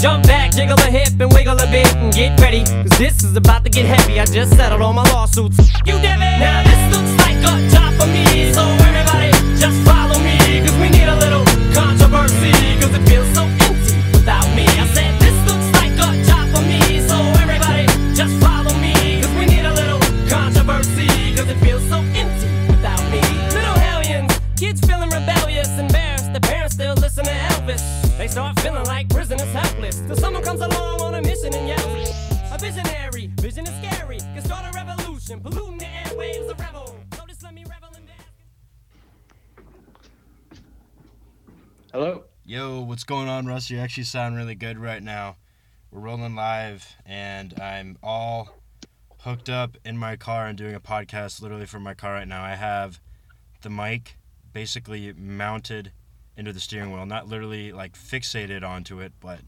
Jump back, jiggle a hip, and wiggle a bit, and get ready. Cause this is about to get heavy. I just settled all my lawsuits. You did it! Now this looks like a job for me. So everybody, just follow me. Cause we need a little controversy. Cause it feels so a polluting the airwaves, a rebel. So just let me revel in that. Hello. Yo, what's going on, Russ? You actually sound really good right now. We're rolling live, and I'm all hooked up in my car and doing a podcast literally from my car right now. I have the mic basically mounted into the steering wheel, not literally like fixated onto it, but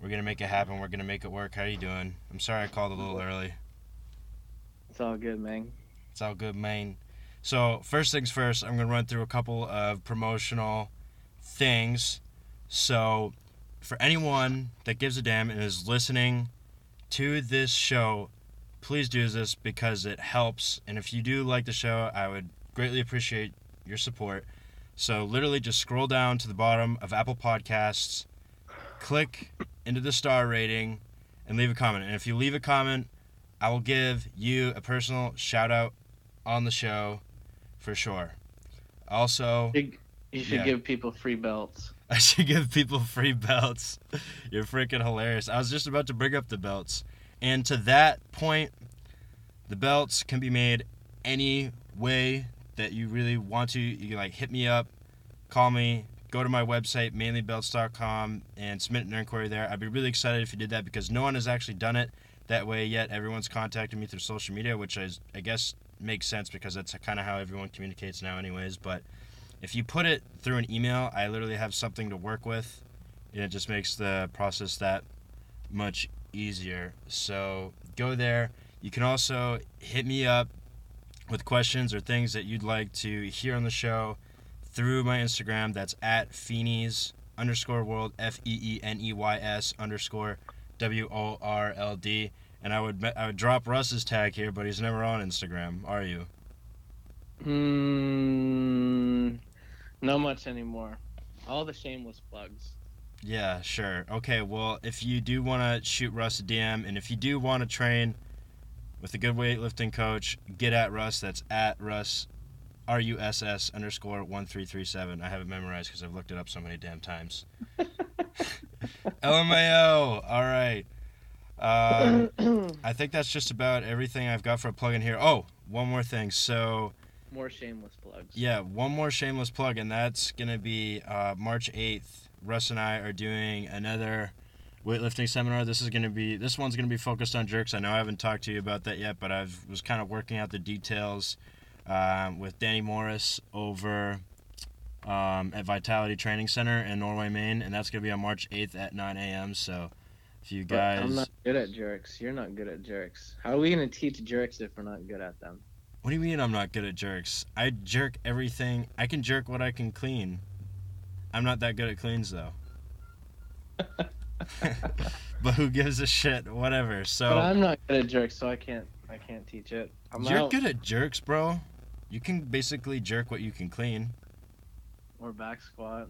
we're gonna make it happen. We're gonna make it work. How you doing? I'm sorry I called a little early. It's all good, man. It's all good, man. So first things first, I'm gonna run through a couple of promotional things. So for anyone that gives a damn and is listening to this show, please do this because it helps. And if you do like the show, I would greatly appreciate your support. So literally just scroll down to the bottom of Apple Podcasts, click into the star rating, and leave a comment. And if you leave a comment, I will give you a personal shout out on the show for sure. Also, You, you should Yeah. give people free belts. I should give people free belts. You're freaking hilarious. I was just about to bring up the belts. And to that point, the belts can be made any way that you really want to. You can like hit me up, call me, go to my website, mainlybelts.com, and submit an inquiry there. I'd be really excited if you did that because no one has actually done it that way yet. Everyone's contacted me through social media, which is, I guess makes sense because that's kind of how everyone communicates now, anyways. But if you put it through an email, I literally have something to work with, and it just makes the process that much easier. So go there. You can also hit me up with questions or things that you'd like to hear on the show through my Instagram. That's at Feeneys underscore world F E E N E Y S underscore W O R L D. And I would I would drop Russ's tag here, but he's never on Instagram. Are you? Hmm. Not much anymore. All the shameless plugs. Yeah, sure. Okay, well, if you do want to shoot Russ a DM, and if you do want to train with a good weightlifting coach, get at Russ. That's at Russ, R U S S underscore 1337. I have it memorized because I've looked it up so many damn times. LMAO. All right. Um, I think that's just about everything I've got for a plug in here. Oh, one more thing. So, More shameless plugs. yeah, one more shameless plug, and that's gonna be uh, March eighth. Russ and I are doing another weightlifting seminar. This is gonna be this one's gonna be focused on jerks. I know I haven't talked to you about that yet, but I've was kind of working out the details um, with Danny Morris over um, at Vitality Training Center in Norway, Maine, and that's gonna be on March eighth at 9 a.m. So you But guys, I'm not good at jerks. You're not good at jerks. How are we gonna teach jerks if we're not good at them? what do you mean I'm not good at jerks? I jerk everything. I can jerk what I can clean. I'm not that good at cleans though. but who gives a shit? Whatever. So but I'm not good at jerks, so I can't. I can't teach it. I'm you're out. good at jerks, bro. You can basically jerk what you can clean. Or back squat.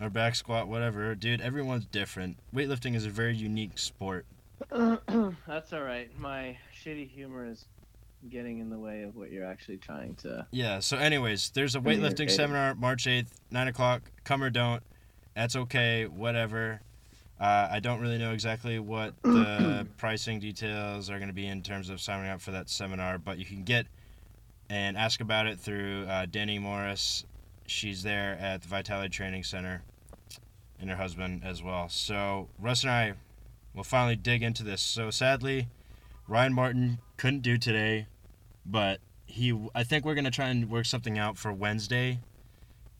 Or back squat, whatever. Dude, everyone's different. Weightlifting is a very unique sport. That's all right. My shitty humor is getting in the way of what you're actually trying to. Yeah, so anyways, there's a weightlifting seminar March 8th, 9 o'clock. Come or don't. That's okay, whatever. Uh, I don't really know exactly what the pricing details are going to be in terms of signing up for that seminar, but you can get and ask about it through uh, Danny Morris. She's there at the Vitality Training Center, and her husband as well. So Russ and I will finally dig into this. So sadly, Ryan Martin couldn't do today, but he I think we're gonna try and work something out for Wednesday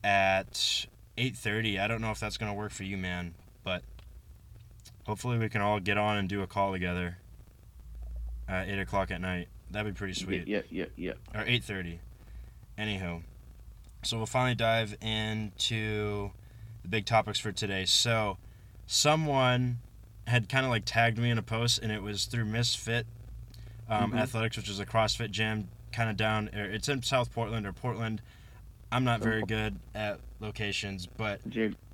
at 8:30. I don't know if that's gonna work for you, man, but hopefully we can all get on and do a call together at eight o'clock at night. That'd be pretty sweet. Yeah, yeah, yeah. Or 8:30. Anywho, so we'll finally dive into the big topics for today. So, someone had kind of like tagged me in a post, and it was through Misfit um, Mhm. Athletics, which is a CrossFit gym, kind of down. It's in South Portland or Portland. I'm not very good at locations, but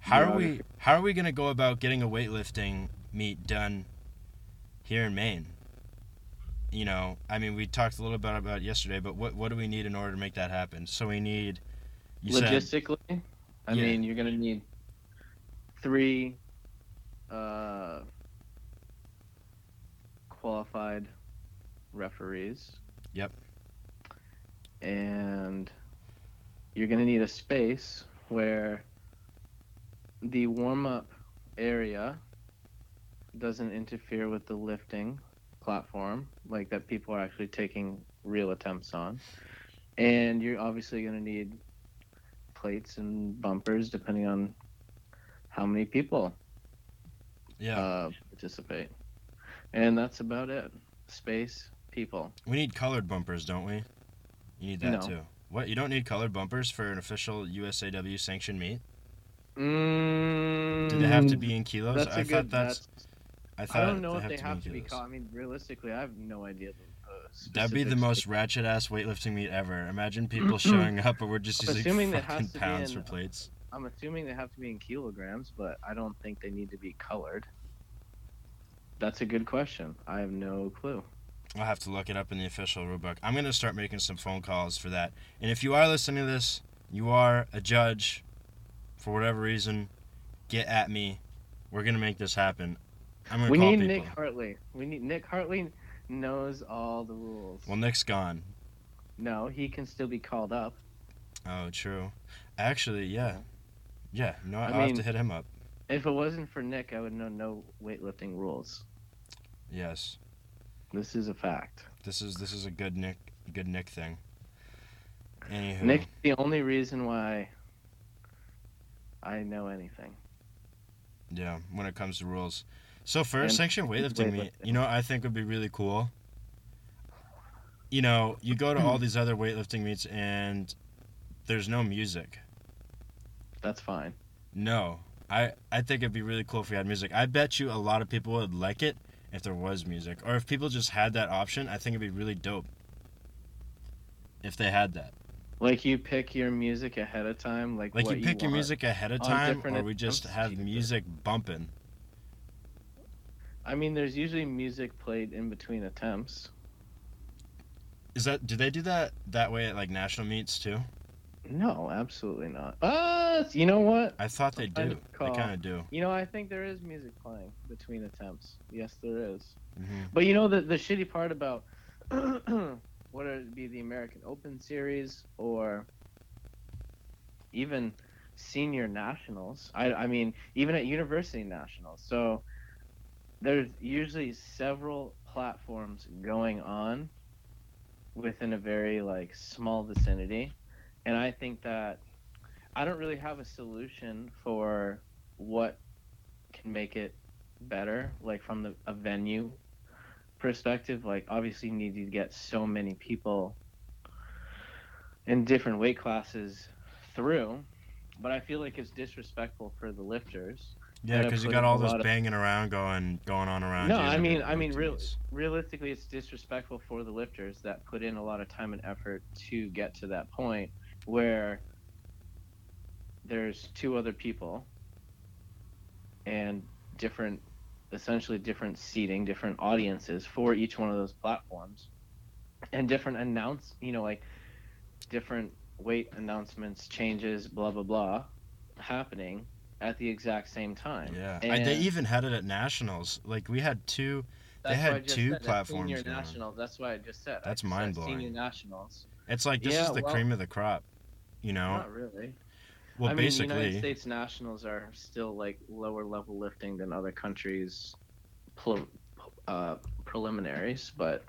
how are we how are we gonna go about getting a weightlifting meet done here in Maine? You know, I mean, we talked a little bit about it yesterday, but what what do we need in order to make that happen? So we need. You said Logistically, I Yeah. mean, you're gonna need three uh, qualified referees. Yep. And you're gonna need a space where the warm-up area doesn't interfere with the lifting platform, like that people are actually taking real attempts on. And you're obviously gonna need plates and bumpers depending on how many people yeah, uh, participate. And that's about it. Space, people. we need colored bumpers, don't we? You need that No. too. What you don't need colored bumpers for an official USAW sanctioned meet? Mm, Do they have to be in kilos? That's I thought that's. that's, I I don't know if have they have to be. kilos. I mean, realistically, I have no idea. That'd be the most ratchet ass weightlifting meet ever. Imagine people showing up, but we're just I'm using fucking has to be pounds in- for plates. I'm assuming they have to be in kilograms, but I don't think they need to be colored. That's a good question. I have no clue. I'll have to look it up in the official rulebook. I'm gonna start making some phone calls for that. And if you are listening to this, you are a judge, for whatever reason, get at me. We're gonna make this happen. I'm gonna We call need people. Nick Hartley. We need Nick Hartley knows all the rules. well, Nick's gone. No, he can still be called up. Oh, true. Actually, yeah, yeah. No, I I'll have to hit him up. If it wasn't for Nick, I would know no weightlifting rules. Yes, This is a fact. this is this is a good Nick, good Nick thing. Anywho, Nick's the only reason why I know anything. Yeah, when it comes to rules. So for a And sanctioned weightlifting meet, you know, I think would be really cool. You know, you go to all these other weightlifting meets and there's no music. That's fine. No. I I think it'd be really cool if we had music. I bet you a lot of people would like it if there was music or if people just had that option. I think it'd be really dope. If they had that. Like you pick your music ahead of time, like Like what you pick your want. music ahead of time or we just have music bumping. I mean, there's usually music played in between attempts. Is that do they do that that way at like national meets too? No, absolutely not. Uh, you know what? I thought they do. They kind of do. You know, I think there is music playing between attempts. Yes, there is. hmm But you know the the shitty part about whether it be the American Open Series or even senior nationals. I I mean even at university nationals. So there's usually several platforms going on within a very like small vicinity. And I think that I don't really have a solution for what can make it better, like from the a venue perspective. Like obviously you need to get so many people in different weight classes through. But I feel like it's disrespectful for the lifters. Yeah, because you got all a those of- banging around, going going on around. No, you I mean, I mean, real, realistically, it's disrespectful for the lifters that put in a lot of time and effort to get to that point where there's two other people and different, essentially different seating, different audiences for each one of those platforms, and different announce, you know, like different weight announcements, changes, blah blah blah, happening at the exact same time. Yeah, I, they even had it at nationals. Like we had two. They had why I just two said platforms Senior nationals. That's why I just said. That's mind-blowing. Senior nationals. It's like this Yeah, is the well- cream of the crop. You know. Not really. Well, I mean, basically. United States nationals are still like lower level lifting than other countries' pl- uh, preliminaries, but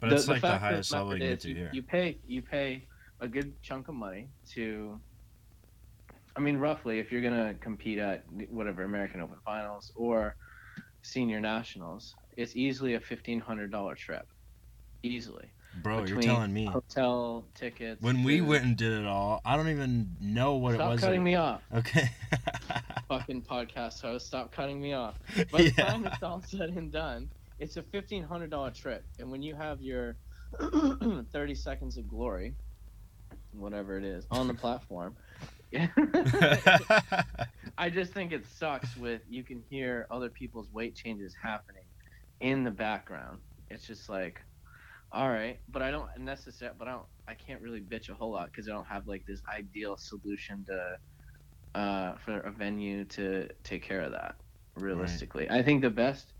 but it's like the highest level you get to here. you pay you pay a good chunk of money to. I mean, roughly, if you're gonna compete at whatever American Open Finals or Senior Nationals, it's easily a fifteen hundred dollar trip, easily. Bro, you're telling me. Hotel tickets. When we food. went and did it all, I don't even know what Stop it was. Stop cutting me off. Okay. fucking podcast host. Stop cutting me off. By the Yeah. time it's all said and done, it's a fifteen hundred dollar trip, and when you have your thirty seconds of glory, whatever it is, on the platform. I just think it sucks with you can hear other people's weight changes happening in the background. It's just like, all right, but I don't necessarily, but I don't, I can't really bitch a whole lot because I don't have like this ideal solution to, uh, for a venue to take care of that. Realistically, I think the best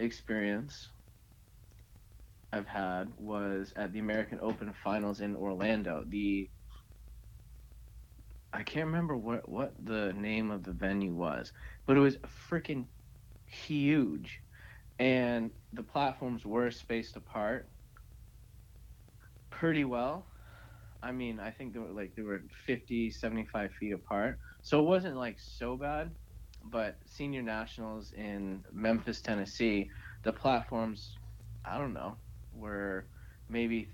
experience I've had was at the American Open Finals in Orlando. The I can't remember what what the name of the venue was, but it was freaking huge, and the platforms were spaced apart pretty well. I mean, I think they were like they were 50, 75 feet apart, so it wasn't like so bad. But senior nationals in Memphis, Tennessee, the platforms, I don't know, were maybe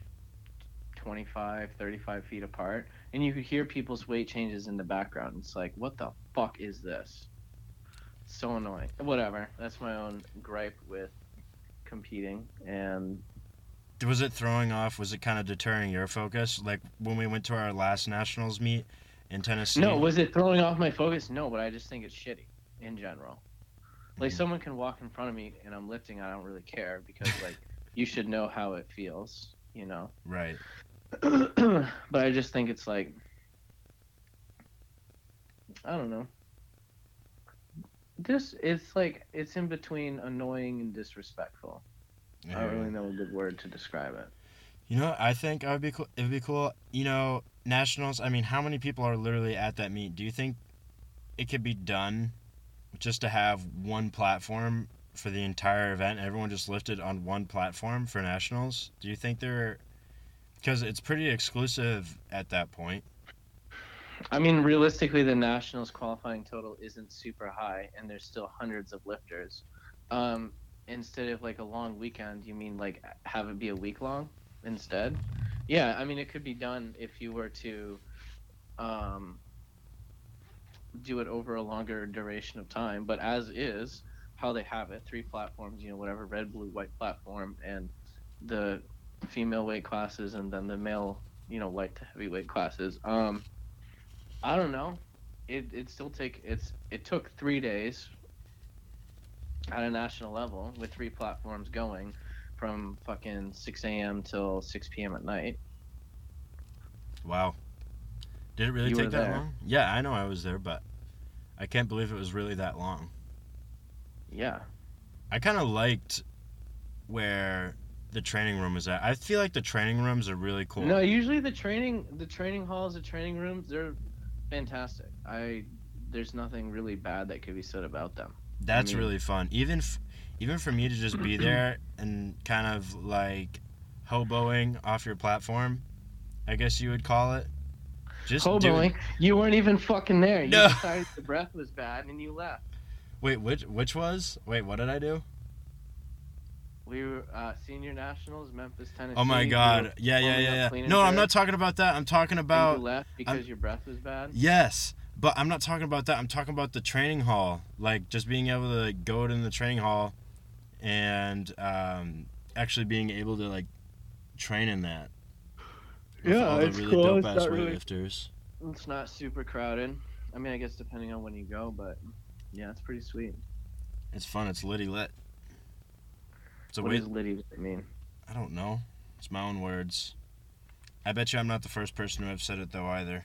25, 35 feet apart and you could hear people's weight changes in the background. It's like, what the fuck is this? So annoying. Whatever. That's my own gripe with competing. And was it throwing off? Was it kind of deterring your focus? Like when we went to our last nationals meet in Tennessee. no, was it throwing off my focus? No, but I just think it's shitty in general. Like Mhm. someone can walk in front of me and I'm lifting, I don't really care because like you should know how it feels, you know. right. but I just think it's like I don't know. This it's like it's in between annoying and disrespectful. I don't really know a good word to describe it. You know, I think I would be cool. It would be cool. You know, nationals. I mean, how many people are literally at that meet? Do you think it could be done just to have one platform for the entire event? Everyone just lifted on one platform for nationals. Do you think they're because it's pretty exclusive at that point? I mean, realistically, the nationals qualifying total isn't super high, and there's still hundreds of lifters. Um, instead of like a long weekend, you mean like have it be a week long instead? Yeah, I mean, it could be done if you were to um, do it over a longer duration of time. But as is, how they have it, three platforms, you know, whatever red, blue, white platform, and the female weight classes, and then the male, you know, light to heavyweight classes. Um, I don't know. It it still take it's it took three days at a national level with three platforms going from fucking 6 a.m. till 6 p.m. at night. Wow. Did it really You take that there. long? Yeah, I know I was there, but I can't believe it was really that long. Yeah. I kind of liked where the training room was at. I feel like the training rooms are really cool. No, usually the training the training halls, the training rooms, they're fantastic. I there's nothing really bad that could be said about them. That's mean- really fun. Even f- even for me to just be there and kind of like hoboing off your platform, I guess you would call it. Just doing- Hoboing, you weren't even fucking there. You No. decided the breath was bad and you left. Wait, which which was? Wait, what did I do? We were uh, senior nationals, Memphis, Tennessee. Oh my god. were Yeah, yeah, yeah, yeah. clean and No, I'm not talking about that. I'm talking and about you left because your breath was bad. Yes, but I'm not talking about that. I'm talking about the training hall. Like just being able to go in the training hall and um, actually being able to like train in that. With Yeah, all the it's really cool. dope It's ass not really- weightlifters. It's not super crowded. I mean, I guess depending on when you go, but yeah, it's pretty sweet. It's fun. It's litty lit. It's a What does Liddy mean? I don't know. It's my own words. I bet you I'm not the first person to have said it though either.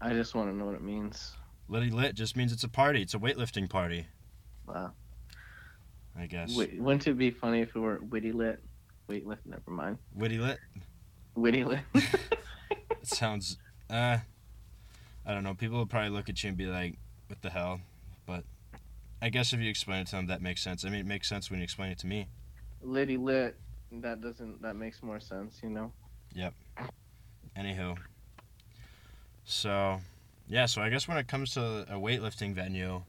I just want to know what it means. Litty lit just means it's a party. It's a weightlifting party. Wow. I guess. Wait, wouldn't it be funny if it were witty lit? Wait, lit. Never mind. Witty lit. Witty lit. It sounds. Uh, I don't know. People will probably look at you and be like, "What the hell?" But I guess if you explain it to them, that makes sense. I mean, it makes sense when you explain it to me. Liddy lit. That doesn't. That makes more sense, you know. Yep. Anywho. So, yeah. So I guess when it comes to a weightlifting venue,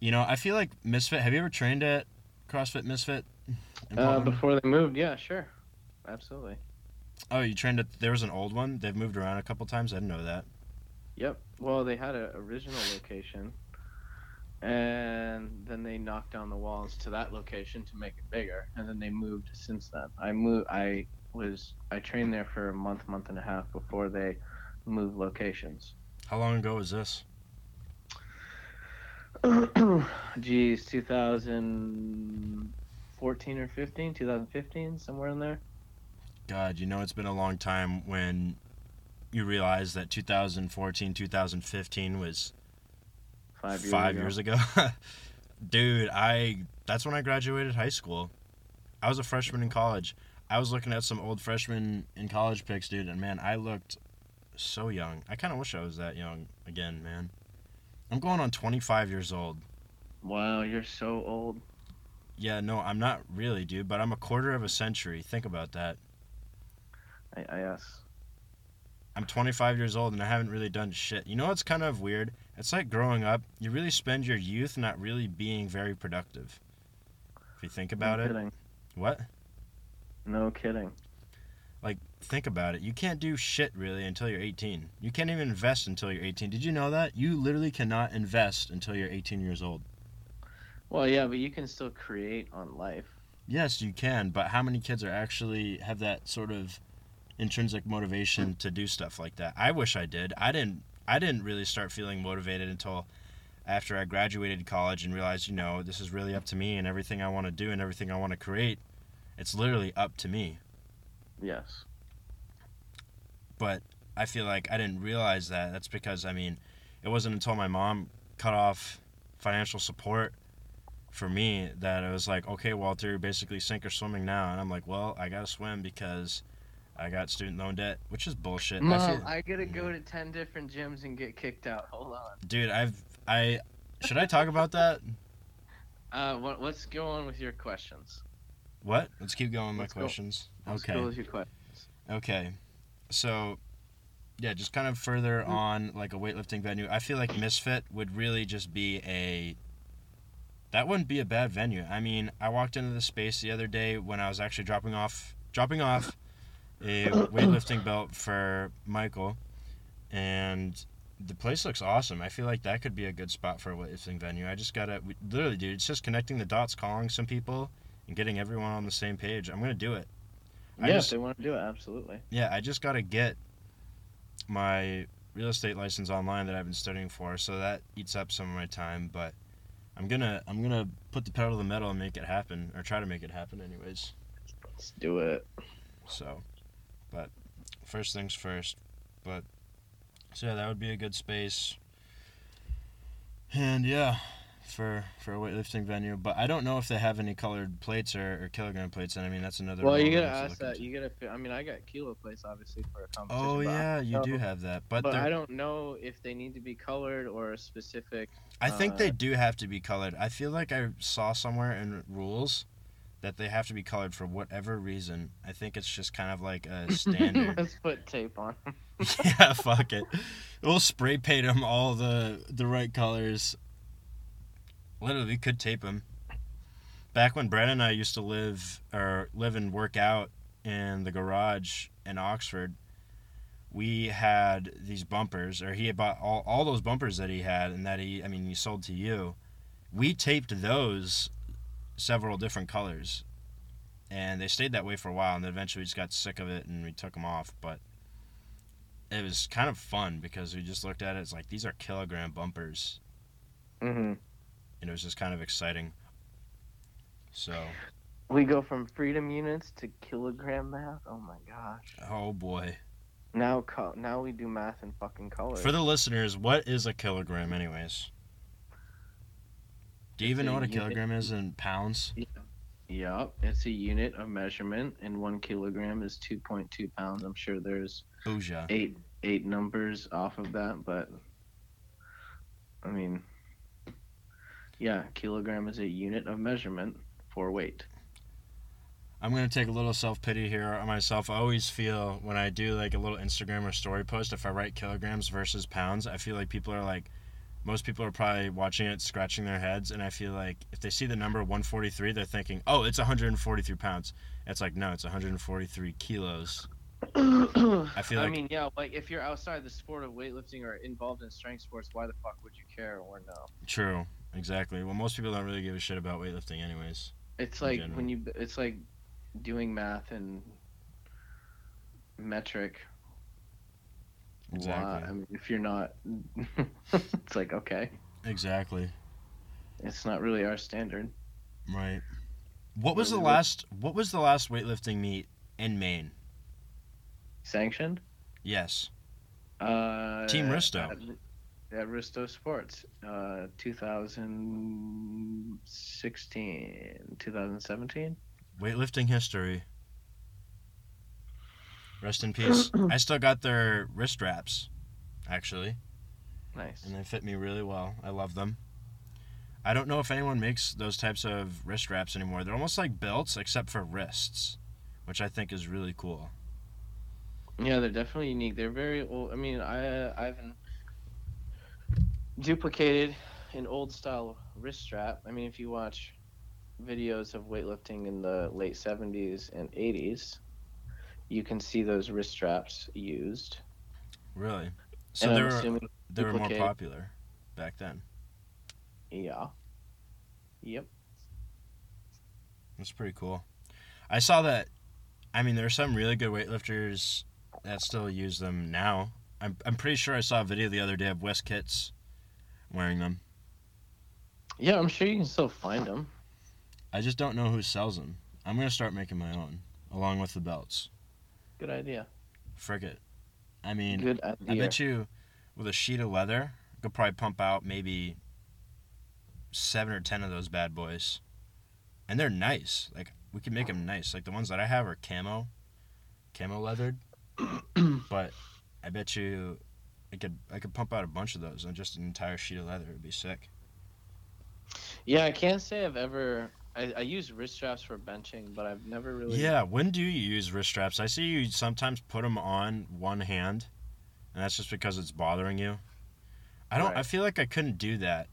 you know, I feel like Misfit. Have you ever trained at CrossFit Misfit? Uh, before they moved, yeah, sure, absolutely. oh, you trained at. There was an old one. They've moved around a couple times. I didn't know that. Yep. Well, they had an original location, and then they knocked down the walls to that location to make it bigger, and then they moved since then. I moved. I was. I trained there for a month, month and a half before they moved locations. How long ago was this? Geez, 2014 or 15, 2015, somewhere in there. God, you know it's been a long time when you realize that 2014, 2015 was Five years five ago. years ago. Dude, I that's when I graduated high school. I was a freshman in college. I was looking at some old freshmen in college pics, dude, and man, I looked so young. I kind of wish I was that young again, man. I'm going on 25 years old. Wow, you're so old. Yeah, no, I'm not really, dude, but I'm a quarter of a century. Think about that. I, I yes. I'm 25 years old and I haven't really done shit. You know what's kind of weird? It's like growing up, you really spend your youth not really being very productive. If you think about no it. Kidding. What? No kidding. Like, think about it. You can't do shit really until you're 18. You can't even invest until you're 18. Did you know that? You literally cannot invest until you're 18 years old. Well, yeah, but you can still create on life. Yes, you can, but how many kids are actually have that sort of intrinsic motivation to do stuff like that? I wish I did. I didn't I didn't really start feeling motivated until after I graduated college and realized, you know, this is really up to me and everything I want to do and everything I want to create, it's literally up to me. Yes. but I feel like I didn't realize that. That's because I mean, it wasn't until my mom cut off financial support for me that it was like, okay, Walter, you're basically sink or swimming now, and I'm like, well, I gotta swim because I got student loan debt, which is bullshit. I feel- I gotta go to ten different gyms and get kicked out. Hold on. dude, I've I should I talk about that? Uh, what, let's go on with your questions. What? Let's keep going with my Let's go. questions. Let's okay. go with your questions. Okay. So, yeah, just kind of further on like a weightlifting venue. I feel like Misfit would really just be a. That wouldn't be a bad venue. I mean, I walked into the space the other day when I was actually dropping off dropping off a weightlifting belt for Michael, and the place looks awesome. I feel like that could be a good spot for a weightlifting venue. I just gotta we, literally, dude. It's just connecting the dots, calling some people, and getting everyone on the same page. I'm gonna do it. I Yeah, just- they want to do it, absolutely. yeah, I just got to get my real estate license online that I've been studying for, so that eats up some of my time. But I'm gonna I'm gonna put the pedal to the metal and make it happen, or try to make it happen, anyways. Let's do it. So, but first things first. But so yeah, that would be a good space. And yeah, for for a weightlifting venue, but I don't know if they have any colored plates or, or kilogram plates. And I mean that's another. Well, you gotta ask that. into. You gotta. I mean, I got kilo plates obviously for a competition. Oh yeah, you do have that, but, But I don't know if they need to be colored or a specific. I think they Uh, do have to be colored. I feel like I saw somewhere in rules that they have to be colored for whatever reason. I think it's just kind of like a standard. Let's put tape on. yeah, fuck it. We'll spray paint them all the the right colors. Literally, we could tape them. Back when Brad and I used to live or live and work out in the garage in Oxford, we had these bumpers, or he had bought all, all those bumpers that he had, and that he, I mean, he sold to you. We taped those several different colors, and they stayed that way for a while, and then eventually we just got sick of it and we took them off. But it was kind of fun because we just looked at it. It's like these are kilogram bumpers, hmm and it was just kind of exciting. So, We go from freedom units to kilogram math. Oh my gosh. oh boy. Now, co- now we do math in fucking color. For the listeners, what is a kilogram, anyways? Do you even know what a unit. kilogram is in pounds? Yep, it's a unit of measurement, and one kilogram is two point two pounds. I'm sure there's Booja. eight eight numbers off of that, but I mean, yeah, kilogram is a unit of measurement for weight. I'm gonna take a little self pity here on myself. I always feel when I do like a little Instagram or story post, if I write kilograms versus pounds, I feel like people are like, most people are probably watching it, scratching their heads, and I feel like if they see the number 143, they're thinking, oh, it's 143 pounds. It's like no, it's 143 kilos. I feel like- I mean, yeah, like if you're outside the sport of weightlifting or involved in strength sports, why the fuck would you care or no? True. Exactly. Well, most people don't really give a shit about weightlifting, anyways. It's like general. when you, it's like doing math and metric. Exactly. I mean, if you're not, it's like okay, Exactly. it's not really our standard. Right. What was the last? What was the last weightlifting meet in Maine? Sanctioned. Yes. Uh, Team Risto. At, at Risto Sports, uh, 2016, 2017. Weightlifting history. Rest in peace. I still got their wrist wraps, actually, Nice. and they fit me really well. I love them. I don't know if anyone makes those types of wrist wraps anymore. They're almost like belts, except for wrists, which I think is really cool. Yeah, they're definitely unique. They're very old. I mean, I I've duplicated an old style wrist strap. I mean, if you watch videos of weightlifting in the late 70s and 80s, you can see those wrist straps used. Really. So and they were they were more popular back then. yeah. Yep. That's pretty cool. I saw that. I mean, there are some really good weightlifters that still use them now. I'm I'm pretty sure I saw a video the other day of Wes Kitts wearing them. Yeah, I'm sure you can still find them. I just don't know who sells them. I'm gonna start making my own, along with the belts. Good idea. Frick it. I mean, Good I bet you, with a sheet of leather, I could probably pump out maybe seven or ten of those bad boys, and they're nice. Like we can make them nice. Like the ones that I have are camo, camo leathered. but I bet you, I could I could pump out a bunch of those on just an entire sheet of leather. It'd be sick. Yeah, I can't say I've ever. I, I use wrist straps for benching, but I've never really. Yeah. When do you use wrist straps? I see you sometimes put them on one hand, and that's just because it's bothering you. I don't. I feel like I couldn't do that.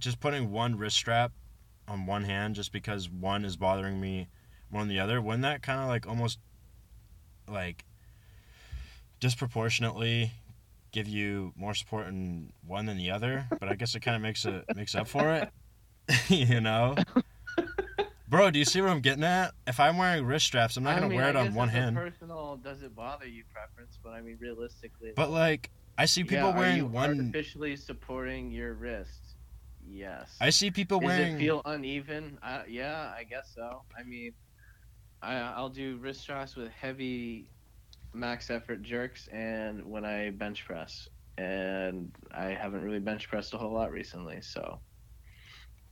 Just putting one wrist strap on one hand just because one is bothering me more than the other. Wouldn't that kind of like almost like disproportionately give you more support in one than the other? But I guess it kind of makes it makes up for it. you know. Bro, do you see what I'm getting at? If I'm wearing wrist straps, I'm not I gonna mean, wear it on one hand. Personal, doesn't bother you preference? But I mean, realistically. But like, I see yeah, people are wearing one. artificially supporting your wrist. Yes. I see people Does wearing. Does it feel uneven? Uh, yeah, I guess so. I mean, I I'll do wrist straps with heavy max effort jerks, and when I bench press, and I haven't really bench pressed a whole lot recently, so.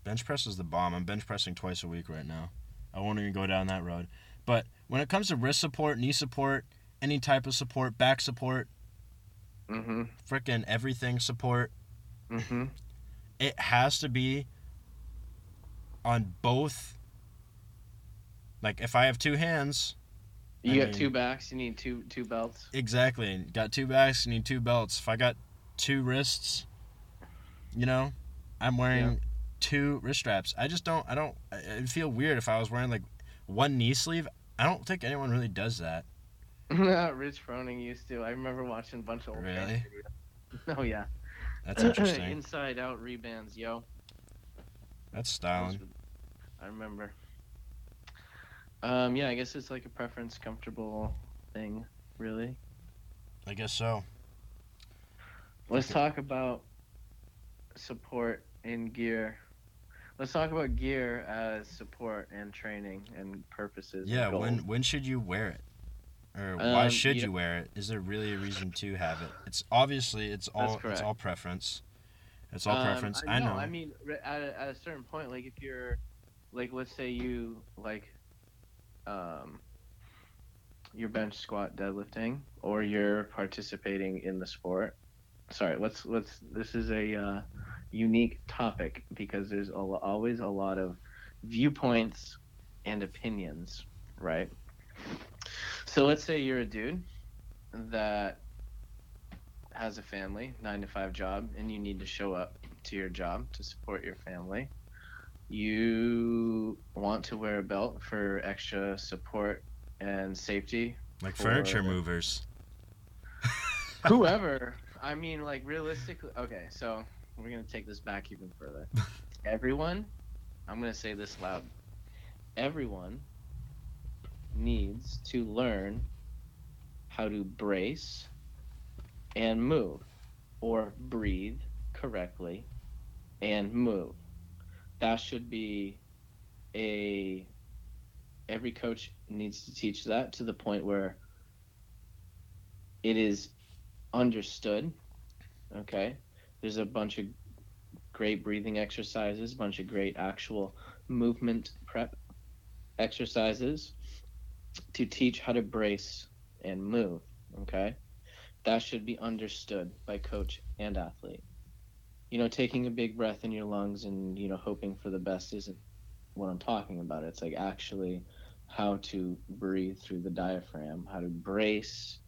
Bench press is the bomb. I'm bench pressing twice a week right now. I won't even go down that road. But when it comes to wrist support, knee support, any type of support, back support, Mhm. frickin' everything support, Mhm. it has to be on both. Like if I have two hands, You I got mean- two backs. You need two two belts. exactly. Got two backs, You need two belts. If I got two wrists, you know, I'm wearing two wrist straps. I just don't. I don't. It'd feel weird if I was wearing like one knee sleeve. I don't think anyone really does that. Rich Froning used to. I remember watching a bunch of old Really? Oh yeah. That's interesting. Inside out Rehbands, yo. That's styling. I remember. Um, yeah, I guess it's like a preference, comfortable thing, really. I guess so. Let's Okay. talk about support in gear. Let's talk about gear as support and training and purposes. and Yeah. When when should you wear it? Or why Um, should you- you wear it? Is there really a reason to have it? It's obviously it's all it's all preference. It's all Um, preference. I no, know. I mean, at a, at a certain point, like if you're, like, let's say you like, um, your bench squat deadlifting, or you're participating in the sport. Sorry, let's let's. This is a uh, unique topic because there's a, always a lot of viewpoints and opinions, right? So let's say you're a dude that has a family, nine to five job, and you need to show up to your job to support your family. You want to wear a belt for extra support and safety Like furniture movers. whoever. I mean, like realistically. Okay, so we're gonna take this back even further. Everyone, I'm gonna say this loud. Everyone needs to learn how to brace and move, or breathe correctly and move. That should be a. Every coach needs to teach that to the point where it is understood. Okay. There's a bunch of great breathing exercises, a bunch of great actual movement prep exercises to teach how to brace and move. Okay. That should be understood by coach and athlete. You know, taking a big breath in your lungs and, you know, hoping for the best isn't what I'm talking about. It's like actually how to breathe through the diaphragm, how to brace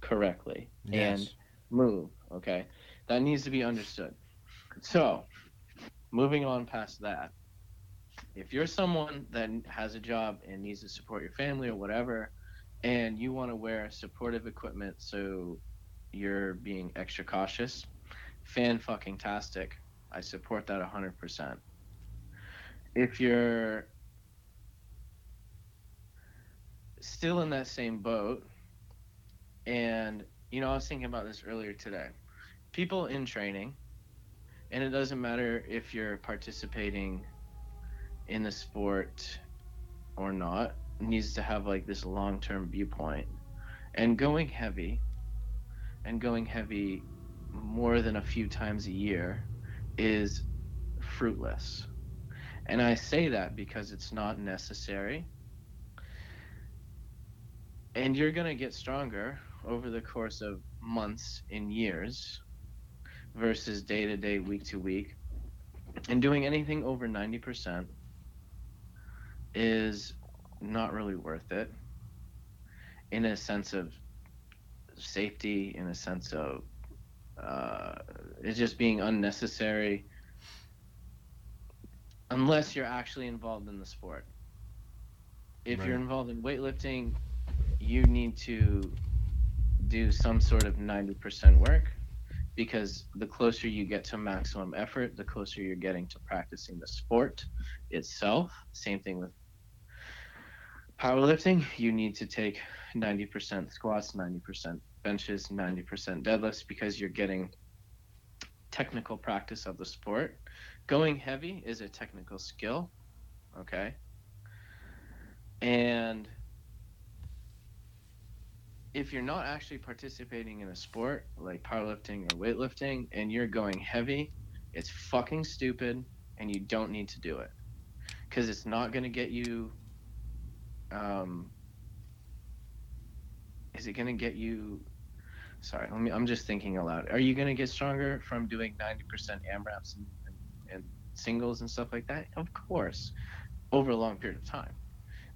correctly and move. Okay, that needs to be understood. So, moving on past that, if you're someone that has a job and needs to support your family or whatever, and you want to wear supportive equipment so you're being extra cautious, fan fucking tastic. I support that 100%. If you're still in that same boat, and you know, I was thinking about this earlier today. People in training, and it doesn't matter if you're participating in the sport or not, needs to have like this long term viewpoint. And going heavy, and going heavy more than a few times a year is fruitless. And I say that because it's not necessary. And you're going to get stronger over the course of months and years versus day to day, week to week. And doing anything over 90% is not really worth it in a sense of safety, in a sense of uh, it's just being unnecessary unless you're actually involved in the sport. If you're involved in weightlifting, you need to do some sort of 90% work because the closer you get to maximum effort, the closer you're getting to practicing the sport itself. Same thing with powerlifting. You need to take 90% squats, 90% benches, 90% deadlifts because you're getting technical practice of the sport. Going heavy is a technical skill, okay? And if you're not actually participating in a sport like powerlifting or weightlifting and you're going heavy, it's fucking stupid and you don't need to do it. Cuz it's not going to get you um is it going to get you sorry, let me I'm just thinking aloud. Are you going to get stronger from doing 90% AMRAPs and, and, and singles and stuff like that? Of course, over a long period of time.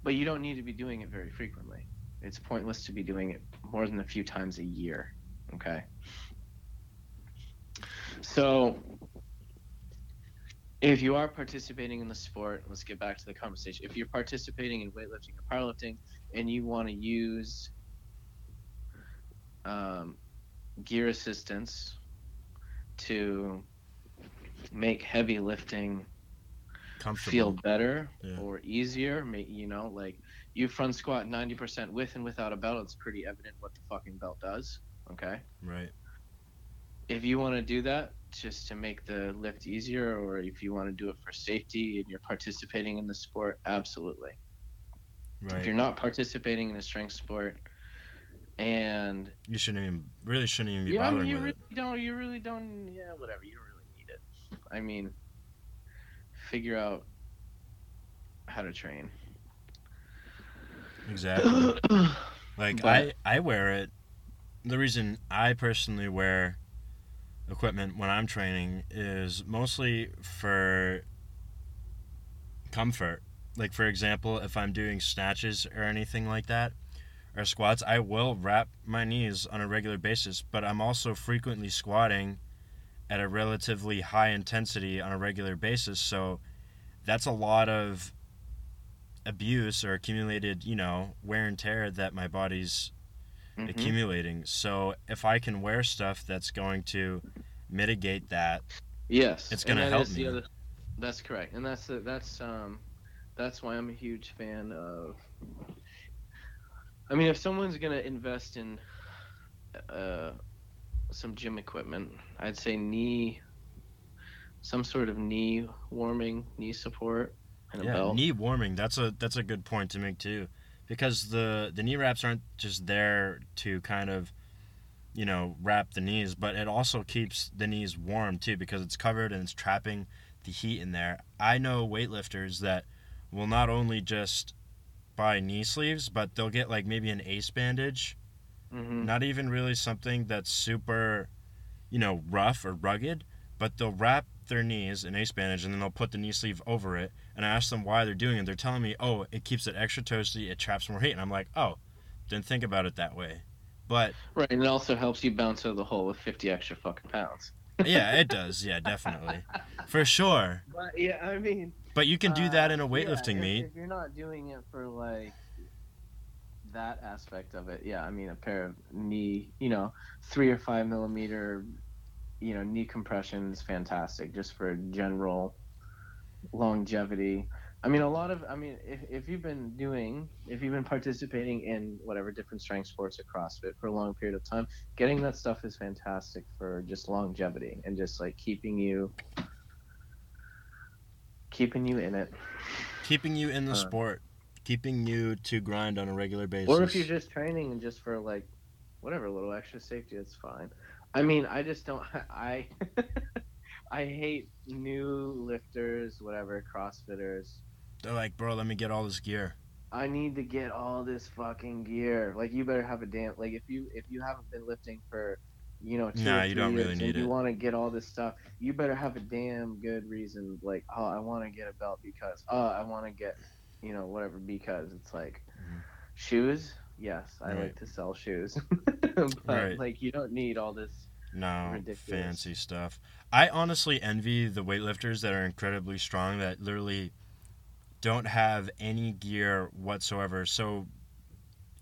But you don't need to be doing it very frequently. It's pointless to be doing it more than a few times a year. Okay. So, if you are participating in the sport, let's get back to the conversation. If you're participating in weightlifting or powerlifting and you want to use um, gear assistance to make heavy lifting feel better Yeah. or easier. You know, like you front squat 90% with and without a belt, it's pretty evident what the fucking belt does. Okay. Right. If you want to do that just to make the lift easier, or if you want to do it for safety and you're participating in the sport, absolutely. Right. If you're not participating in a strength sport and You shouldn't even really shouldn't even be yeah, I mean, bothering you with really it. don't, you really don't, yeah, whatever, you don't really need it. I mean, figure out how to train. Exactly. Like But- I I wear it. The reason I personally wear equipment when I'm training is mostly for comfort. Like for example, if I'm doing snatches or anything like that or squats, I will wrap my knees on a regular basis, but I'm also frequently squatting at a relatively high intensity on a regular basis, so that's a lot of abuse or accumulated, you know, wear and tear that my body's Mhm. accumulating. So if I can wear stuff that's going to mitigate that, Yes, It's gonna help is me. other- that's correct, and that's that's um, that's why I'm a huge fan of. I mean, if someone's gonna invest in uh, some gym equipment, I'd say knee, some sort of knee warming, knee support, and a yeah, belt. knee warming. That's a that's a good point to make too, because the the knee wraps aren't just there to kind of, you know, wrap the knees, but it also keeps the knees warm too because it's covered and it's trapping the heat in there. I know weightlifters that will not only just buy knee sleeves, but they'll get like maybe an ace bandage hmm not even really something that's super, you know, rough or rugged, but they'll wrap their knees in ace bandage and then they'll put the knee sleeve over it. And I ask them why they're doing it. They're telling me, oh, it keeps it extra toasty, it traps more heat. And I'm like, oh, didn't think about it that way. But Right, and it also helps you bounce out of the hole with 50 extra fucking pounds. yeah, it does. Yeah, definitely. For sure. But yeah, I mean, But you can do that in a Uh, weightlifting yeah, if- meet. If you're not doing it for like that aspect of it, yeah, I mean a pair of knee, you know, three or five millimeter, you know, knee compression is fantastic just for general longevity. I mean, a lot of, I mean, if, if you've been doing, if you've been participating in whatever different strength sports or CrossFit for a long period of time, getting that stuff is fantastic for just longevity and just like keeping you, keeping you in it. Keeping you in the Uh, sport, keeping you to grind on a regular basis. Or if you're just training and just for like whatever little extra safety, it's fine. I mean, I just don't. I I hate new lifters, whatever CrossFitters. They're like, bro, let me get all this gear. I need to get all this fucking gear. Like you better have a damn. Like if you if you haven't been lifting for, you know, two Nah, you don't really years need you want to get all this stuff, you better have a damn good reason. Like oh, I want to get a belt because oh, I want to get, you know, whatever because it's like Mhm. shoes. Yes, I Right. like to sell shoes, but Right. like you don't need all this. No, Ridiculous. fancy stuff. I honestly envy the weightlifters that are incredibly strong that literally don't have any gear whatsoever. So,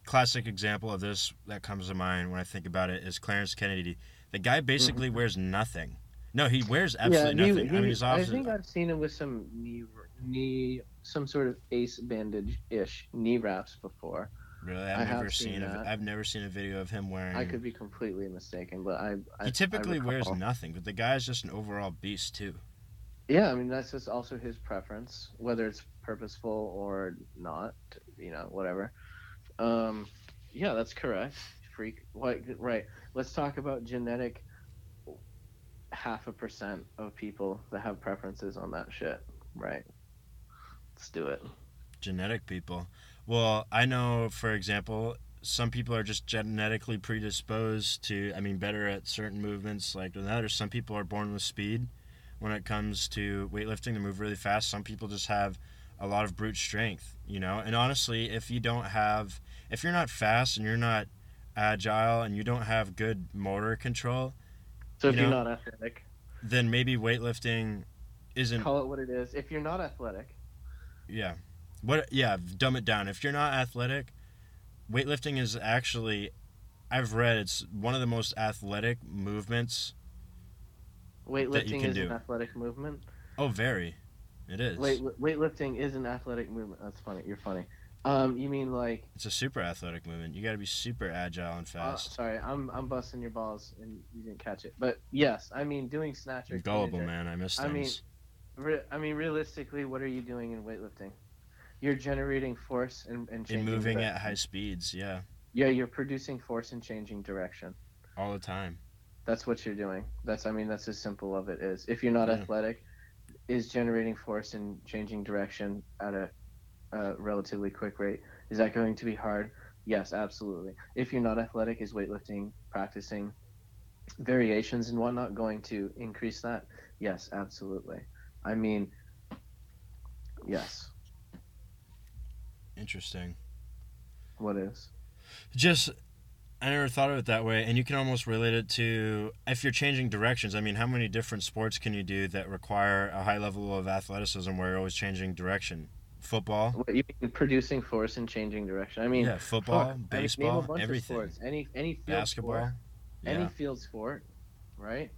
classic example of this that comes to mind when I think about it is Clarence Kennedy. The guy basically wears nothing. No, he wears absolutely Mm-hmm. he- nothing. I mean, he- he's I obviously. think I've seen him with some knee, knee, some sort of ace bandage ish knee wraps before. Really, I I've have never seen seen. A. I've never seen a video of him wearing. I could be completely mistaken, but I. I he typically I wears nothing, but the guy's just an overall beast too. Yeah, I mean that's just also his preference, whether it's purposeful or not. You know, whatever. Um, yeah, that's correct. Freak. What? Right. Let's talk about genetic. Half a percent of people that have preferences on that shit. Right. Let's do it. genetic people. Well, I know, for example, some people are just genetically predisposed to, I mean, better at certain movements like than others. Some people are born with speed when it comes to weightlifting to move really fast. Some people just have a lot of brute strength, you know. And honestly, if you don't have, if you're not fast and you're not agile and you don't have good motor control, So if You you're not athletic, then maybe weightlifting isn't call it what it is. If you're not athletic, Yeah. What yeah, dumb it down. If you're not athletic, weightlifting is actually I've read it's one of the most athletic movements. weightlifting is an athletic movement. Oh, very. It is. Weight weightlifting is an athletic movement. That's funny. You're funny. Um, you mean like? It's a super athletic movement. You got to be super agile and Uh, fast. sorry, I'm I'm busting your balls and you didn't catch it. But yes, I mean doing snatch You're gullible, man. I miss I mean, Re- I mean, realistically, what are you doing in weightlifting? You're generating force and and In changing moving direc- at high speeds, yeah, Yeah, you're producing force and changing direction. all the time. That's what you're doing. That's I mean that's as simple of it is. If you're not Yeah. athletic, is generating force and changing direction at a, a relatively quick rate. Is that going to be hard? Yes, absolutely. If you're not athletic, is weightlifting, practicing variations and whatnot going to increase that? Yes, absolutely. I mean, yes. Interesting. What is? Just I never thought of it that way, and you can almost relate it to if you're changing directions. I mean, how many different sports can you do that require a high level of athleticism where you're always changing direction? Football. What you mean producing force and changing direction? I mean, yeah, football, fuck, I mean, baseball, everything. sports. Any any field Basketball. sport, any field sport, right?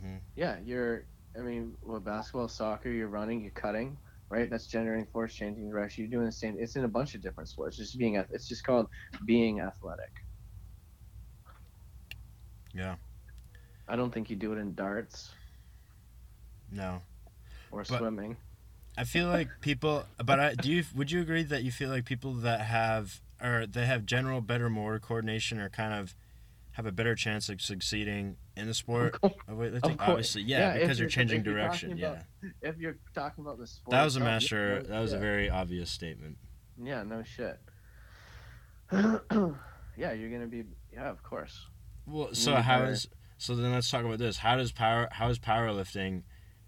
hmm Yeah, you're. I mean, with basketball, soccer, you're running, you're cutting, right? That's generating force, changing direction. You're doing the same. It's in a bunch of different sports. It's just being. It's just called being athletic. Yeah. I don't think you do it in darts No. or But- swimming. I feel like people, but I, do you would you agree that you feel like people that have or they have general better motor coordination or kind of have a better chance of succeeding in the sport of oh, weightlifting? course. Obviously, yeah, Yeah, because you're you're- changing if you're direction. Yeah, about If you're talking about the sport, that was a oh, master. no That was a very obvious statement. Yeah, no shit. yeah, you're gonna be. Yeah, of course. Well, You so how is so then let's talk about this. How does power how is powerlifting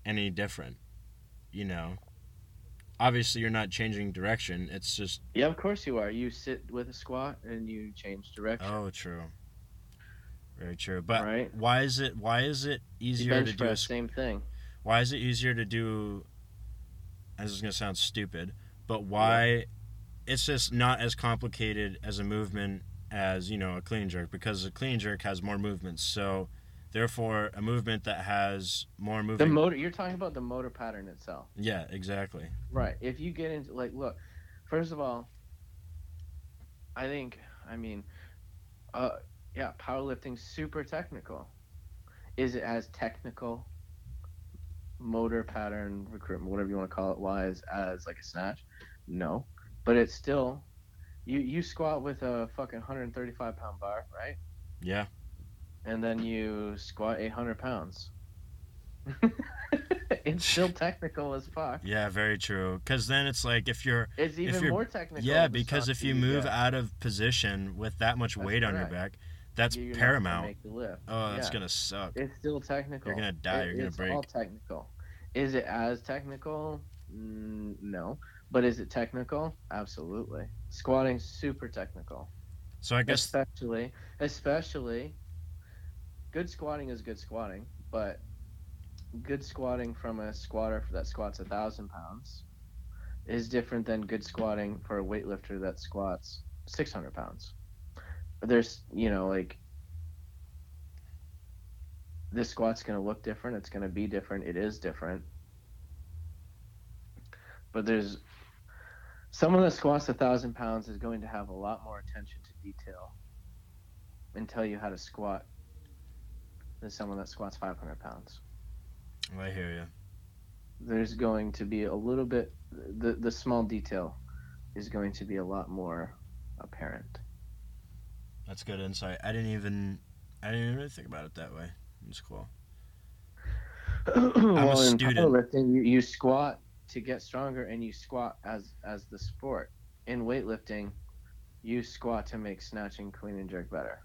any different? You know, obviously you're not changing direction. It's just Yeah, of course you are. You sit with a squat and you change direction. oh, true, very true. But Right. why is it why is it easier to do a same thing. why is it easier to do? This is gonna sound stupid, but why? It's just not as complicated as a movement as you know a clean jerk because a clean jerk has more movements. So, therefore, a movement that has more movement. The motor. You're talking about the motor pattern itself, yeah, exactly. right? If you get into like, look, first of all, I think, I mean, uh, yeah, powerlifting super technical. Is it as technical, motor pattern recruitment, whatever you want to call it, wise as like a snatch? No, but it's still. You, you squat with a fucking 135 pound bar, right? Yeah. and then you squat 800 pounds. it's still technical as fuck. Yeah, very true. Because then it's like if you're, It's even you're- more technical. yeah, because if you move out of position with that much That's weight on your back, that's paramount. Make the lift. Oh, that's Yeah. gonna suck. It's still technical. You're gonna die, It- you're gonna it's break. It's all technical. Is it as technical? Mm, no. But is it technical? Absolutely. Squatting's super technical. So I guess especially especially good squatting is good squatting but good squatting from a squatter that squats a thousand pounds is different than good squatting for a weightlifter that squats 600 pounds there's you know like this squat's going to look different it's going to be different it is different but there's someone that squats a thousand pounds is going to have a lot more attention to detail and tell you how to squat than someone that squats 500 pounds. I hear you. There's going to be a little bit the the small detail is going to be a lot more apparent. That's good insight. I didn't even, I didn't even really think about it that way. It's cool. well, in student. powerlifting, you, you squat to get stronger, and you squat as as the sport. In weightlifting, you squat to make snatching, clean, and jerk better.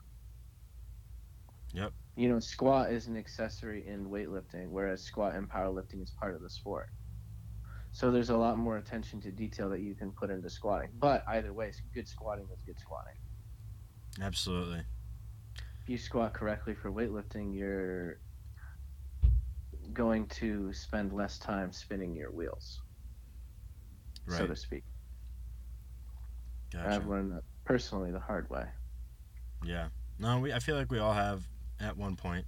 Yep. You know, squat is an accessory in weightlifting, whereas squat in powerlifting is part of the sport. So there's a lot more attention to detail that you can put into squatting. But either way, good squatting is good squatting. Absolutely. If you squat correctly for weightlifting, you're going to spend less time spinning your wheels, so to speak. Gotcha. I've learned that personally the hard way. Yeah. No, we. I feel like we all have at one point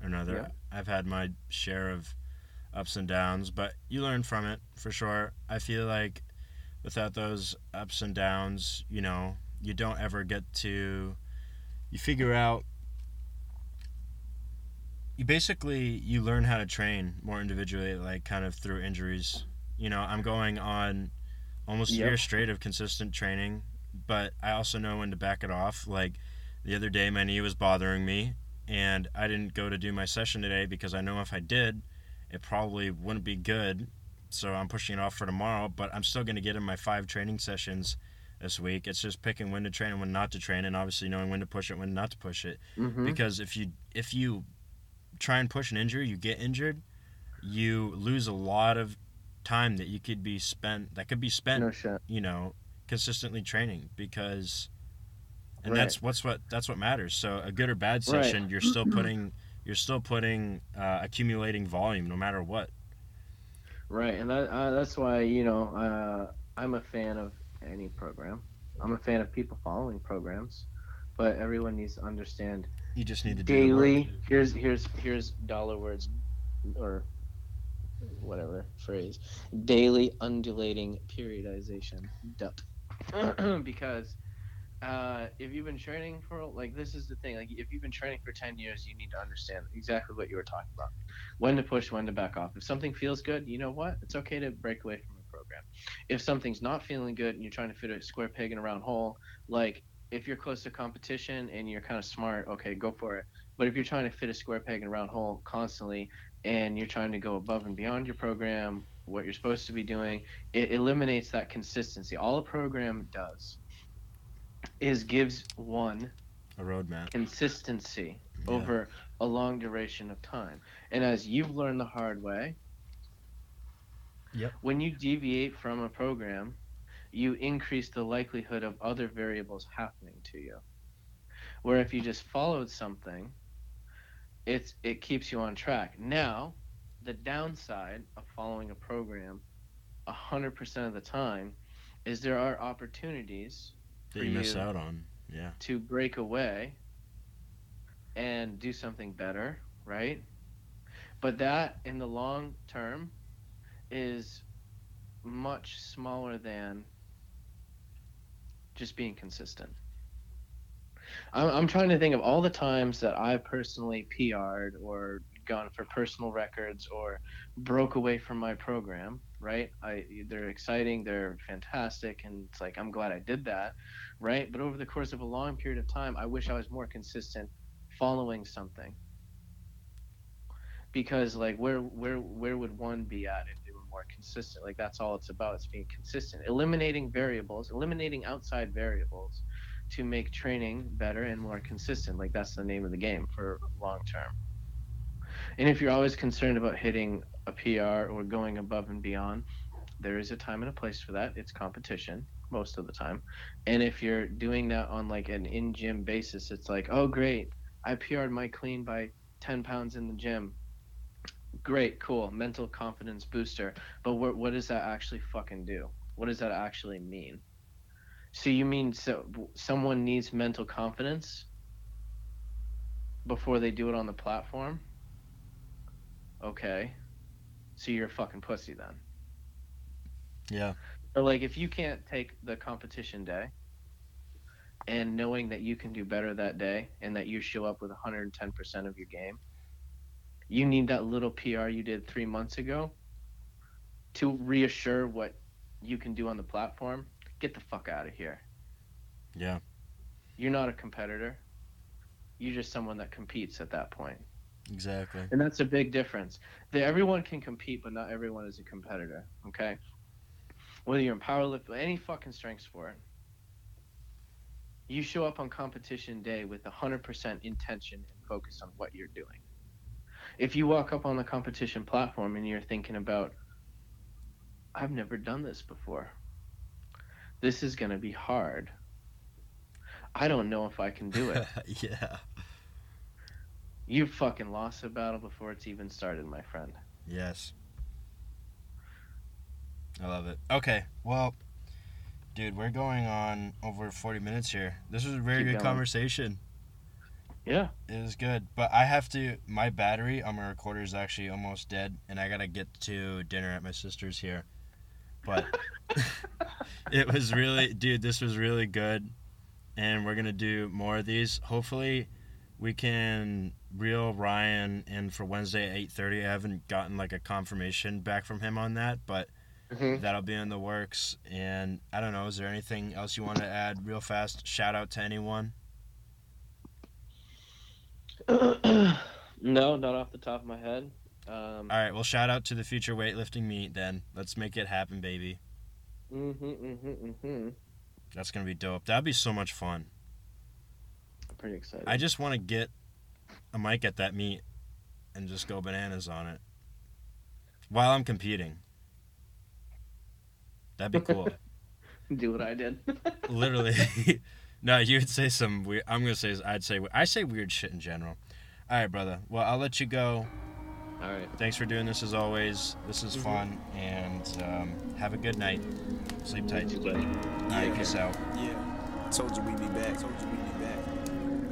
or another. Yeah. I've had my share of ups and downs, but you learn from it for sure. I feel like without those ups and downs, you know, you don't ever get to. You figure out. You basically you learn how to train more individually, like kind of through injuries. You know, I'm going on almost a year straight of consistent training, but I also know when to back it off. Like the other day, my knee was bothering me, and I didn't go to do my session today because I know if I did, it probably wouldn't be good. So I'm pushing it off for tomorrow, but I'm still going to get in my five training sessions this week. It's just picking when to train and when not to train, and obviously knowing when to push it, when not to push it. Mm-hmm. Because if you if you try and push an injury, you get injured, you lose a lot of time that you could be spent that could be spent No shit. you know consistently training because and Right. that's what's what that's what matters so a good or bad Right. session you're still putting you're still putting uh, accumulating volume no matter what Right, and that uh, that's why you know uh, I'm a fan of any program. I'm a fan of people following programs, but everyone needs to understand You just need to daily. Here's here's here's dollar words, or whatever phrase. Daily undulating periodization. DUP. because uh, if you've been training for like this is the thing like if you've been training for 10 years you need to understand exactly what you were talking about when to push when to back off if something feels good you know what it's okay to break away from program if something's not feeling good and you're trying to fit a square peg in a round hole like if you're close to competition and you're kind of smart okay go for it but if you're trying to fit a square peg in a round hole constantly and you're trying to go above and beyond your program what you're supposed to be doing it eliminates that consistency all a program does is gives one A roadmap. consistency Yeah. over a long duration of time. And as you've learned the hard way, Yep. when you deviate from a program, you increase the likelihood of other variables happening to you. Where if you just followed something, it's it keeps you on track. Now, the downside of following a program 100% of the time is there are opportunities That you miss you. out on. Yeah. to break away and do something better, right? But that in the long term is much smaller than just being consistent. I'm, I'm trying to think of all the times that I've personally PR'd or gone for personal records or broke away from my program, right? I they're exciting, they're fantastic, and it's like I'm glad I did that, right? But over the course of a long period of time, I wish I was more consistent following something. Because like where where where would one be at if they were more consistent? Like that's all it's about. It's being consistent. Eliminating variables, eliminating outside variables to make training better and more consistent. Like that's the name of the game for long term. And if you're always concerned about hitting a PR or going above and beyond, there is a time and a place for that. It's competition most of the time. And if you're doing that on like an in gym basis, it's like, oh great, I PR'd my clean by 10 pounds in the gym. Great, cool, mental confidence booster. But what what does that actually fucking do? What does that actually mean? So you mean so someone needs mental confidence before they do it on the platform? Okay. So you're a fucking pussy then. Yeah. Or like if you can't take the competition day and knowing that you can do better that day and that you show up with 110% of your game, you need that little PR you did 3 months ago to reassure what you can do on the platform. Get the fuck out of here. Yeah. You're not a competitor. You're just someone that competes at that point. Exactly. And that's a big difference. That everyone can compete, but not everyone is a competitor. Okay. Whether you're in powerlifting, or any fucking strength sport, you show up on competition day with 100% intention and focus on what you're doing. If you walk up on the competition platform and you're thinking about, I've never done this before. This is going to be hard. I don't know if I can do it. yeah. you fucking lost a battle before it's even started, my friend. Yes. I love it. Okay, well, dude, we're going on over 40 minutes here. This was a very Keep good going. conversation. Yeah. It was good, but I have to. My battery on my recorder is actually almost dead, and I gotta get to dinner at my sister's here. But it was really, dude. This was really good, and we're gonna do more of these. Hopefully, we can reel Ryan in for Wednesday at eight thirty. I haven't gotten like a confirmation back from him on that, but Mhm. that'll be in the works. And I don't know. Is there anything else you want to add, real fast? Shout out to anyone. no, not off the top of my head. Um, All right, well, shout out to the future weightlifting meet then. Let's make it happen, baby. mm-hmm, mm-hmm, mm-hmm. That's gonna be dope. That'd be so much fun. I'm pretty excited. I just want to get a mic at that meet and just go bananas on it while I'm competing. That'd be cool. do what I did. Literally. no, you would say some weird. I'm gonna say. I'd say. I say weird shit in general. All right, brother. Well, I'll let you go. All right. Thanks for doing this as always. This is fun, and um, have a good night. Sleep tight. It's a pleasure. All right, peace out. Yeah, told you we'd be back. Told you we'd be back.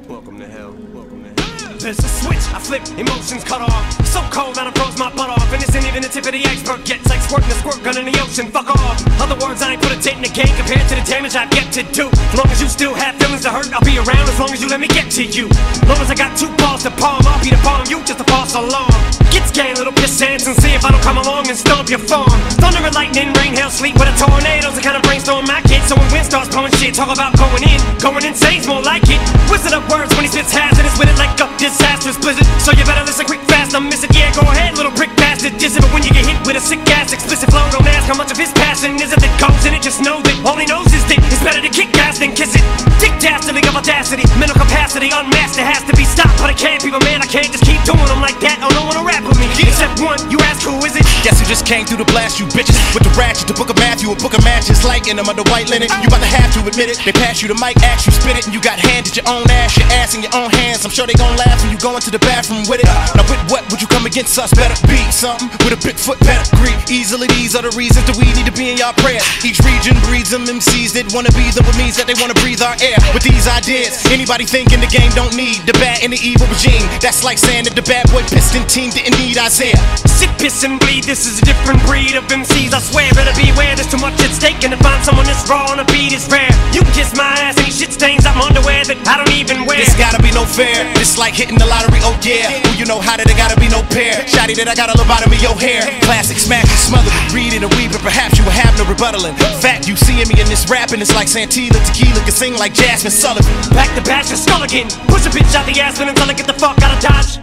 Welcome to hell. Welcome to hell. There's a switch, I flip, emotions cut off. So cold that I froze my butt off. And this ain't even the tip of the iceberg yet. It's like squirting a squirt gun in the ocean, fuck off. Other words, I ain't put a dent in the game compared to the damage I've yet to do. As long as you still have feelings to hurt, I'll be around as long as you let me get to you. As Long as I got two balls to palm, I'll be the palm, you just a false alarm. Get scared, little piss ants, and see if I don't come along and stomp your farm. Thunder and lightning, rain, hail, sleep with a tornado's the kind of brainstorm I get. So when wind starts blowing shit, talk about going in. Going insane's more like it. Wizard of words when he spits hazardous with it like a disastrous blizzard. So you better listen quick, fast, I'm missing. Yeah, go ahead, little prick bastard. Diss it, but when you get hit with a sick ass explicit flow, don't ask how much of his passion is it that goes in it. Just know that all he knows is that it's better to kick ass than kiss it. Dick dastardly of audacity, mental capacity unmasked. It has to be stopped, but I can't be my man. I can't just keep doing them like that. Oh, no one to rap with me. Except one, you ask who is it? Guess who just came through the blast, you bitches? With the ratchet, the book of Matthew, a book of matches, like in them under white linen. You about to have to admit it. They pass you the mic, ask you spit it, and you got handed your own ass, ass in your own hands. I'm sure they gon' laugh when you go into the bathroom with it. Now, with what would you come against us? Better be something with a big Bigfoot pedigree. Easily, these are the reasons that we need to be in y'all prayers. Each region breeds them MCs that wanna be them, what means that they wanna breathe our air. With these ideas, anybody thinking the game don't need the bad and the evil regime. That's like saying that the bad boy piston team didn't need Isaiah. Sick, piss, and bleed. This is a different breed of MCs. I swear, better beware. There's too much at stake, and to find someone that's raw on a beat is rare. You can kiss my ass, any shit stains. I'm underwear that I don't even. This gotta be no fair. It's like hitting the lottery, oh yeah. Who you know how that it gotta be no pair. Shotty that I got a lobotomy your hair. Classic smack and smother it. Read and weave it, perhaps you will have no rebuttaling. Fact, you seeing me in this rapping, it's like Santila Tequila can sing like Jazmine Sullivan. Back to bash your skull again. Push a bitch out the ass until I get the fuck out of Dodge.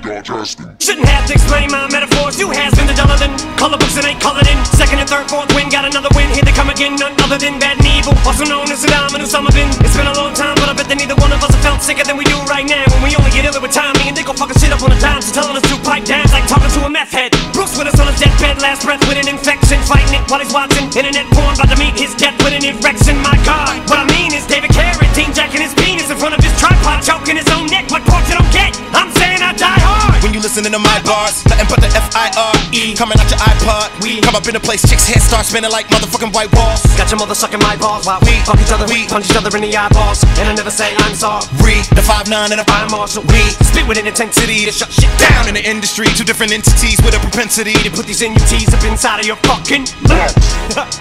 Shouldn't have to explain my metaphors. You has been the duller than color books that ain't colored in. Second and third, fourth win, got another win. Here they come again, none other than bad and evil. Also known as Saddam and Osama bin. It's been a long time, but I bet that neither one of us have felt sicker than we do right now. When we only get iller with time, me and they go fucking shit up on the dime. So telling us to pipe down like talking to a meth head. Bruce us on his deathbed, last breath with an infection. Fighting it while he's watching internet porn, about to meet his death with an erection. My God, what I mean is David Carradine jacking his penis in front of his tripod, choking his own neck. What part you don't get? I'm saying I die hard. You listening to my bars, nothing but the F-I-R-E coming out your iPod. We come up in the place, chicks' heads start spinning like motherfucking white walls. Got your mother sucking my balls while We- fuck each other, we- punch each other in the eyeballs, and I never say I'm sorry. The five nine and a I'm Marshall. We spit with an intensity to shut shit down in the industry, two different entities with a propensity to put these NUTs up inside of your fucking mouth.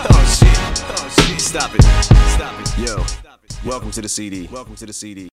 Oh shit. Oh shit. Stop it. Stop it. Yo. Welcome to the CD. Welcome to the CD.